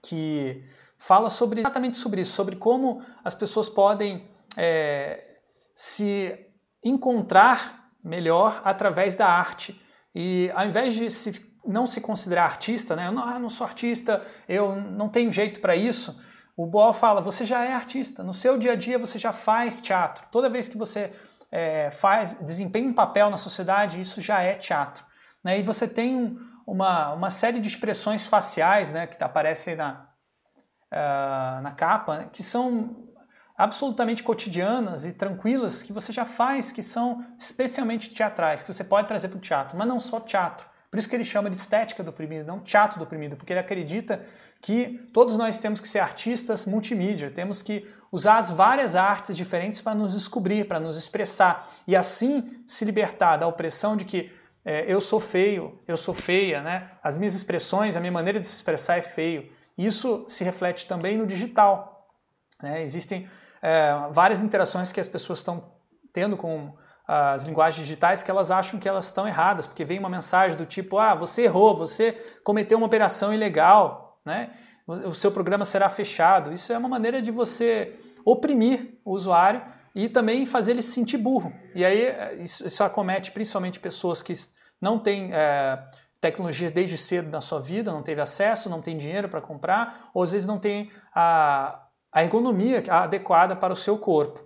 que fala sobre exatamente sobre isso, sobre como as pessoas podem é, se encontrar melhor através da arte e ao invés de se não se considerar artista, né? Eu não, ah, não sou artista, eu não tenho jeito para isso. O Boal fala: você já é artista, no seu dia a dia você já faz teatro. Toda vez que você é, faz, desempenha um papel na sociedade, isso já é teatro. Né? E você tem um, uma, uma série de expressões faciais né, que tá, aparecem na, uh, na capa, que são absolutamente cotidianas e tranquilas que você já faz, que são especialmente teatrais, que você pode trazer para o teatro, mas não só teatro. Por isso que ele chama de estética do oprimido, não teatro do oprimido, porque ele acredita que todos nós temos que ser artistas multimídia, temos que usar as várias artes diferentes para nos descobrir, para nos expressar e assim se libertar da opressão de que é, eu sou feio, eu sou feia, né? As minhas expressões, a minha maneira de se expressar é feio. Isso se reflete também no digital. Né? Existem é, várias interações que as pessoas estão tendo com as linguagens digitais que elas acham que elas estão erradas, porque vem uma mensagem do tipo, ah, você errou, você cometeu uma operação ilegal, né? o seu programa será fechado. Isso é uma maneira de você oprimir o usuário e também fazer ele se sentir burro. E aí é, isso, isso acomete principalmente pessoas que não têm é, tecnologia desde cedo na sua vida, não teve acesso, não tem dinheiro para comprar, ou às vezes não tem a, a ergonomia adequada para o seu corpo.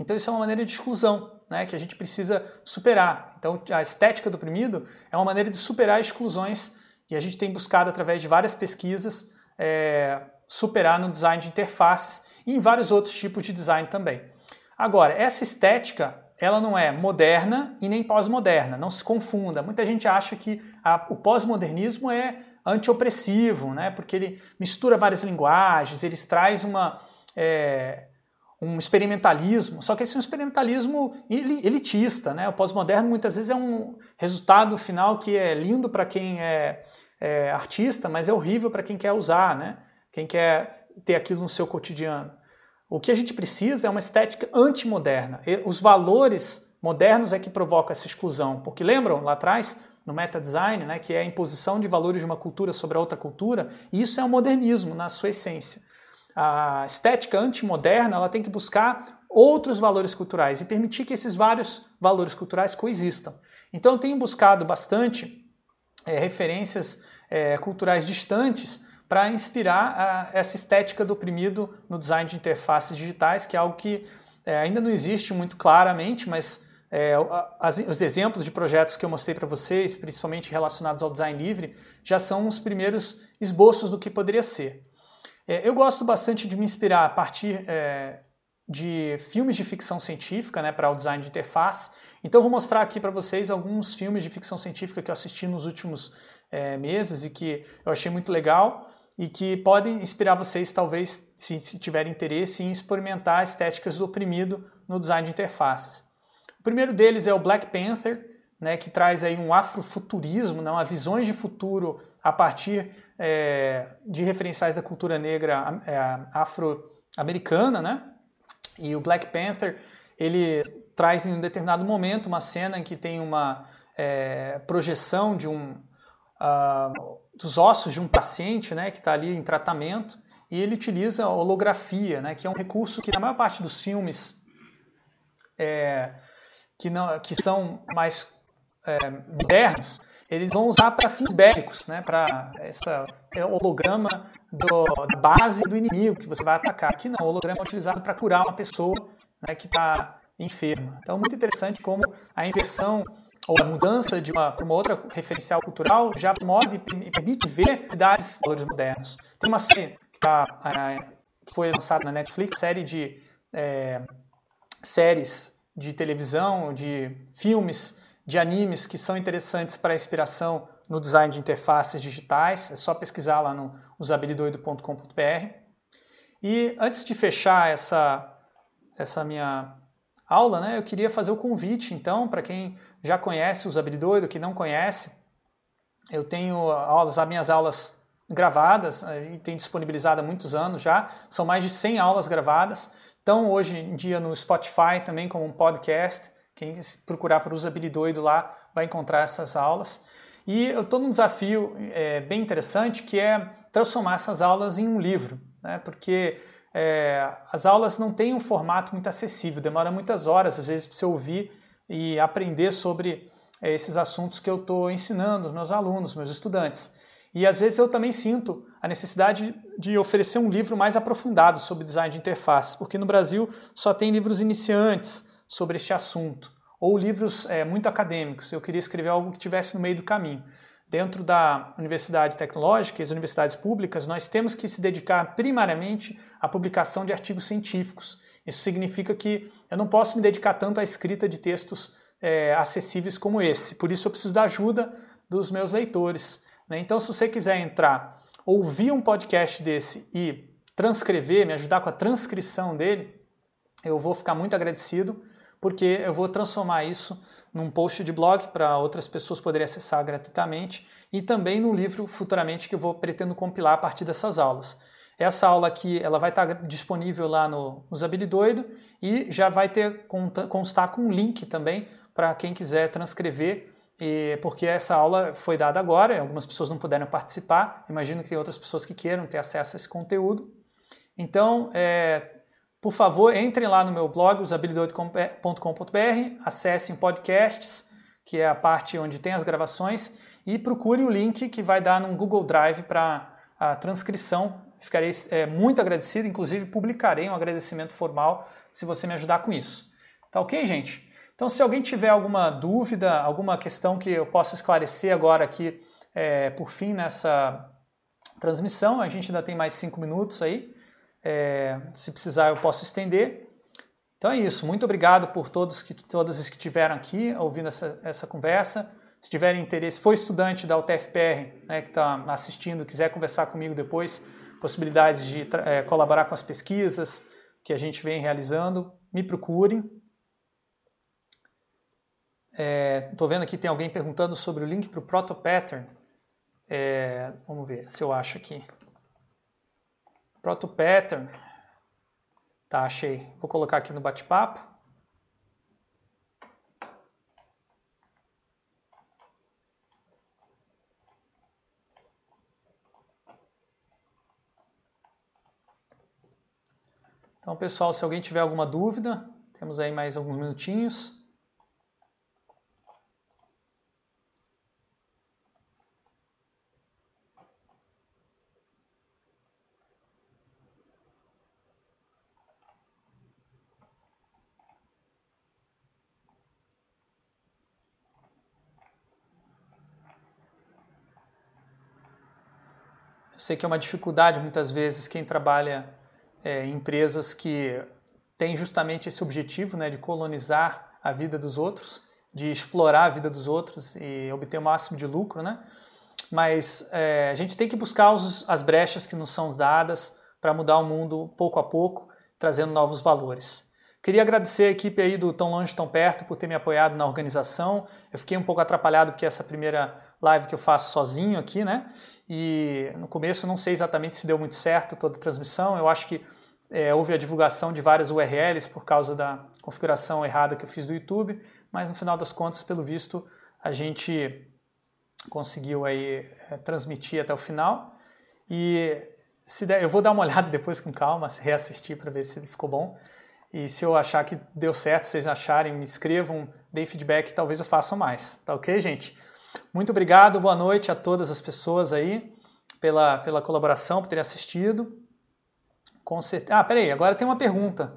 Então isso é uma maneira de exclusão, né, que a gente precisa superar. Então a estética do oprimido é uma maneira de superar exclusões e a gente tem buscado através de várias pesquisas é, superar no design de interfaces e em vários outros tipos de design também. Agora, essa estética ela não é moderna e nem pós-moderna, não se confunda. Muita gente acha que a, o pós-modernismo é antiopressivo, né? porque ele mistura várias linguagens, ele traz uma, é, um experimentalismo, só que esse é um experimentalismo elitista. Né? O pós-moderno muitas vezes é um resultado final que é lindo para quem é, é, artista, mas é horrível para quem quer usar, né? quem quer ter aquilo no seu cotidiano. O que a gente precisa é uma estética antimoderna. Os valores modernos é que provocam essa exclusão, porque lembram lá atrás no meta design, né, que é a imposição de valores de uma cultura sobre a outra cultura, isso é o modernismo na sua essência. A estética antimoderna ela tem que buscar outros valores culturais e permitir que esses vários valores culturais coexistam. Então eu tenho buscado bastante é, referências é, culturais distantes para inspirar a, essa estética do oprimido no design de interfaces digitais, que é algo que é, ainda não existe muito claramente, mas é, as, os exemplos de projetos que eu mostrei para vocês, principalmente relacionados ao design livre, já são os primeiros esboços do que poderia ser. É, eu gosto bastante de me inspirar a partir é, de filmes de ficção científica né, para o design de interface. Então, vou mostrar aqui para vocês alguns filmes de ficção científica que eu assisti nos últimos é, meses e que eu achei muito legal e que podem inspirar vocês, talvez, se, se tiverem interesse, em experimentar estéticas do oprimido no design de interfaces. O primeiro deles é o Black Panther, né, que traz aí um afrofuturismo, né, uma visões de futuro a partir é, de referenciais da cultura negra é, afro-americana, né? E o Black Panther ele traz em um determinado momento uma cena em que tem uma é, projeção de um uh, dos ossos de um paciente, né, que está ali em tratamento e ele utiliza a holografia, né, que é um recurso que na maior parte dos filmes é, que, não, que são mais é, modernos, eles vão usar para fins bélicos, né, para essa é, holograma do, da base do inimigo que você vai atacar. Aqui não, o holograma é utilizado para curar uma pessoa né, que está enferma. Então, muito interessante como a inversão ou a mudança de uma para uma outra referencial cultural já promove e permite ver idades valores modernos. Tem uma série que, tá, que foi lançada na Netflix, série de é, séries de televisão, de filmes, de animes que são interessantes para inspiração no design de interfaces digitais. É só pesquisar lá no usabilidoido.com.br. E antes de fechar essa, essa minha aula, né, eu queria fazer o convite, então, para quem já conhece o Usabilidoido, que não conhece, eu tenho aulas, as minhas aulas gravadas, e tenho disponibilizado há muitos anos já, são mais de 100 aulas gravadas, então, hoje em dia no Spotify também como um podcast, quem procurar por Usabilidoido lá vai encontrar essas aulas. E eu estou num desafio é, bem interessante que é transformar essas aulas em um livro, né? porque é, as aulas não têm um formato muito acessível, demora muitas horas às vezes para você ouvir e aprender sobre é, esses assuntos que eu estou ensinando meus alunos, meus estudantes. E às vezes eu também sinto a necessidade de oferecer um livro mais aprofundado sobre design de interface, porque no Brasil só tem livros iniciantes sobre este assunto, ou livros é, muito acadêmicos. Eu queria escrever algo que tivesse no meio do caminho. dentro da universidade tecnológica e as universidades públicas, nós temos que se dedicar primariamente à publicação de artigos científicos. Isso significa que eu não posso me dedicar tanto à escrita de textos é, acessíveis como esse. Por isso eu preciso da ajuda dos meus leitores. Né? Então, se você quiser entrar, ouvir um podcast desse e transcrever, me ajudar com a transcrição dele, eu vou ficar muito agradecido porque eu vou transformar isso num post de blog para outras pessoas poderem acessar gratuitamente e também num livro futuramente que eu vou pretendo compilar a partir dessas aulas. Essa aula aqui ela vai estar disponível lá no, Zabilidoido e já vai ter constar com um link também para quem quiser transcrever, e, porque essa aula foi dada agora, algumas pessoas não puderam participar, imagino que tem outras pessoas que queiram ter acesso a esse conteúdo. Então, é, por favor, entrem lá no meu blog, usabilidade.com.br, acessem podcasts, que é a parte onde tem as gravações, e procure o link que vai dar no Google Drive para a transcrição. Ficarei é, muito agradecido, inclusive publicarei um agradecimento formal se você me ajudar com isso. Tá ok, gente? Então, se alguém tiver alguma dúvida, alguma questão que eu possa esclarecer agora aqui, é, por fim, nessa transmissão, a gente ainda tem mais cinco minutos aí. É, se precisar, eu posso estender. Então é isso. Muito obrigado por todos que, todas as que estiveram aqui ouvindo essa, essa conversa. Se tiverem interesse, foi estudante da UTFPR, né, que está assistindo, quiser conversar comigo depois, possibilidades de é, colaborar com as pesquisas que a gente vem realizando, me procurem. Estou é, vendo aqui tem alguém perguntando sobre o link para o Protopattern. É, vamos ver se eu acho aqui. Proto Pattern. Tá, achei. Vou colocar aqui no bate-papo. Então, pessoal, se alguém tiver alguma dúvida, temos aí mais alguns minutinhos. Sei que é uma dificuldade muitas vezes quem trabalha é, em empresas que têm justamente esse objetivo né, de colonizar a vida dos outros, de explorar a vida dos outros e obter o máximo de lucro, né? Mas é, a gente tem que buscar os, as brechas que nos são dadas para mudar o mundo pouco a pouco, trazendo novos valores. Queria agradecer a equipe aí do Tão Longe, Tão Perto por ter me apoiado na organização. Eu fiquei um pouco atrapalhado porque essa primeira live que eu faço sozinho aqui, né? E no começo não sei exatamente se deu muito certo toda a transmissão. Eu acho que é, houve a divulgação de várias URLs por causa da configuração errada que eu fiz do YouTube, mas no final das contas, pelo visto, a gente conseguiu aí é, transmitir até o final. E se der, eu vou dar uma [laughs] olhada depois com calma, reassistir para ver se ficou bom. E se eu achar que deu certo, vocês acharem, me escrevam, deem feedback, talvez eu faça mais. Tá ok, gente? Muito obrigado, boa noite a todas as pessoas aí pela, pela colaboração, por terem assistido. Com certeza. Ah, peraí, agora tem uma pergunta.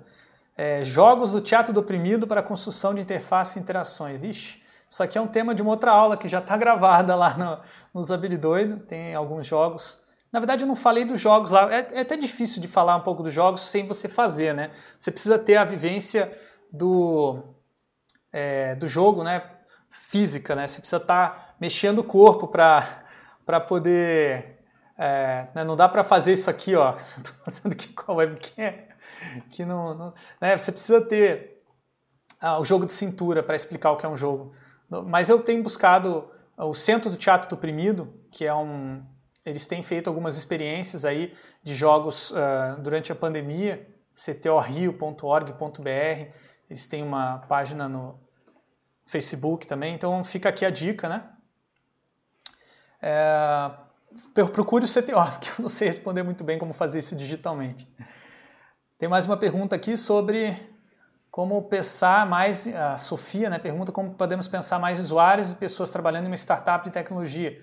É, jogos do teatro do oprimido para construção de interface e interações. Vixe, isso aqui é um tema de uma outra aula que já está [laughs] gravada lá no, no Usabilidoido. Tem alguns jogos. Na verdade, eu não falei dos jogos lá. É, é até difícil de falar um pouco dos jogos sem você fazer, né? Você precisa ter a vivência do, é, do jogo, né? Física, né? Você precisa estar tá mexendo o corpo para poder. É, né? Não dá para fazer isso aqui, ó. [laughs] Estou fazendo aqui com a webcam, que não, não né? Você precisa ter ah, o jogo de cintura para explicar o que é um jogo. Mas eu tenho buscado o Centro do Teatro do Oprimido, que é um. Eles têm feito algumas experiências aí de jogos uh, durante a pandemia, ctorio.org.br. Eles têm uma página no, Facebook também. Então fica aqui a dica, né? É, procure o CTO, [laughs] porque eu não sei responder muito bem como fazer isso digitalmente. Tem mais uma pergunta aqui sobre como pensar mais. A Sofia né, pergunta como podemos pensar mais usuários e pessoas trabalhando em uma startup de tecnologia.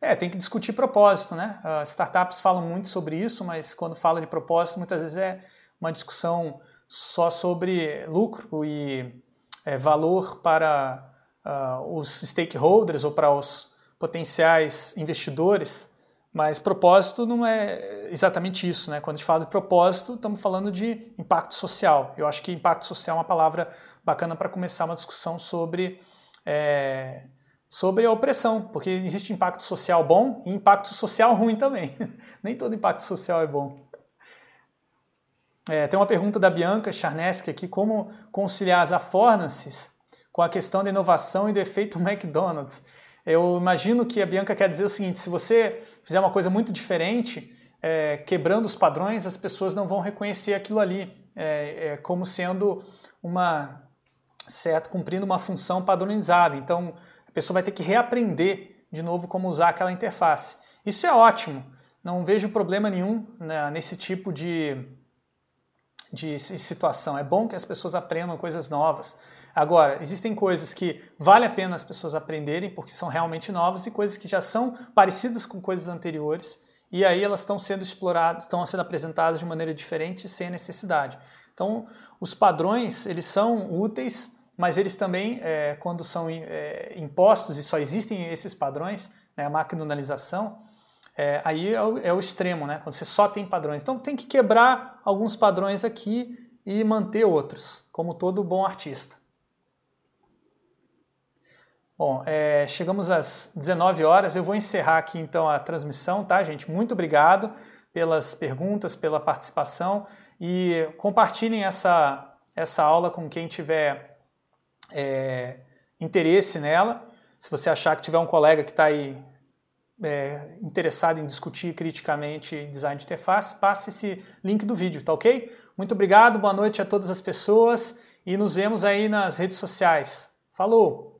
É, tem que discutir propósito, né? As startups falam muito sobre isso, mas quando fala de propósito, muitas vezes é uma discussão só sobre lucro e é, valor para uh, os stakeholders ou para os, potenciais investidores, mas propósito não é exatamente isso, né? Quando a gente fala de propósito, estamos falando de impacto social. Eu acho que impacto social é uma palavra bacana para começar uma discussão sobre, é, sobre a opressão, porque existe impacto social bom e impacto social [laughs] ruim também. Nem todo impacto social é bom. É, tem uma pergunta da Bianca Charneski aqui, como conciliar as affordances com a questão da inovação e do efeito [laughs] McDonald's. Eu imagino que a Bianca quer dizer o seguinte: se você fizer uma coisa muito diferente, é, quebrando os padrões, as pessoas não vão reconhecer aquilo ali é, é, como sendo uma certo, cumprindo uma função padronizada. Então a pessoa vai ter que reaprender de novo como usar aquela interface. Isso é ótimo. Não vejo problema nenhum né, nesse tipo de, de situação. É bom que as pessoas aprendam coisas novas. Agora, existem coisas que vale a pena as pessoas aprenderem porque são realmente novas e coisas que já são parecidas com coisas anteriores e aí elas estão sendo exploradas, estão sendo apresentadas de maneira diferente sem necessidade. Então, os padrões eles são úteis, mas eles também, é, quando são é, impostos e só existem esses padrões, né, a maquinalização, é, aí é o, é o, extremo, né, quando você só tem padrões. Então, tem que quebrar alguns padrões aqui e manter outros, como todo bom artista. Bom, é, chegamos às 19 horas. Eu vou encerrar aqui então a transmissão, tá, gente? Muito obrigado pelas perguntas, pela participação e compartilhem essa, essa aula com quem tiver é, interesse nela. Se você achar que tiver um colega que está aí é, interessado em discutir criticamente design de interface, passe esse link do vídeo, tá ok? Muito obrigado, boa noite a todas as pessoas e nos vemos aí nas redes sociais. Falou!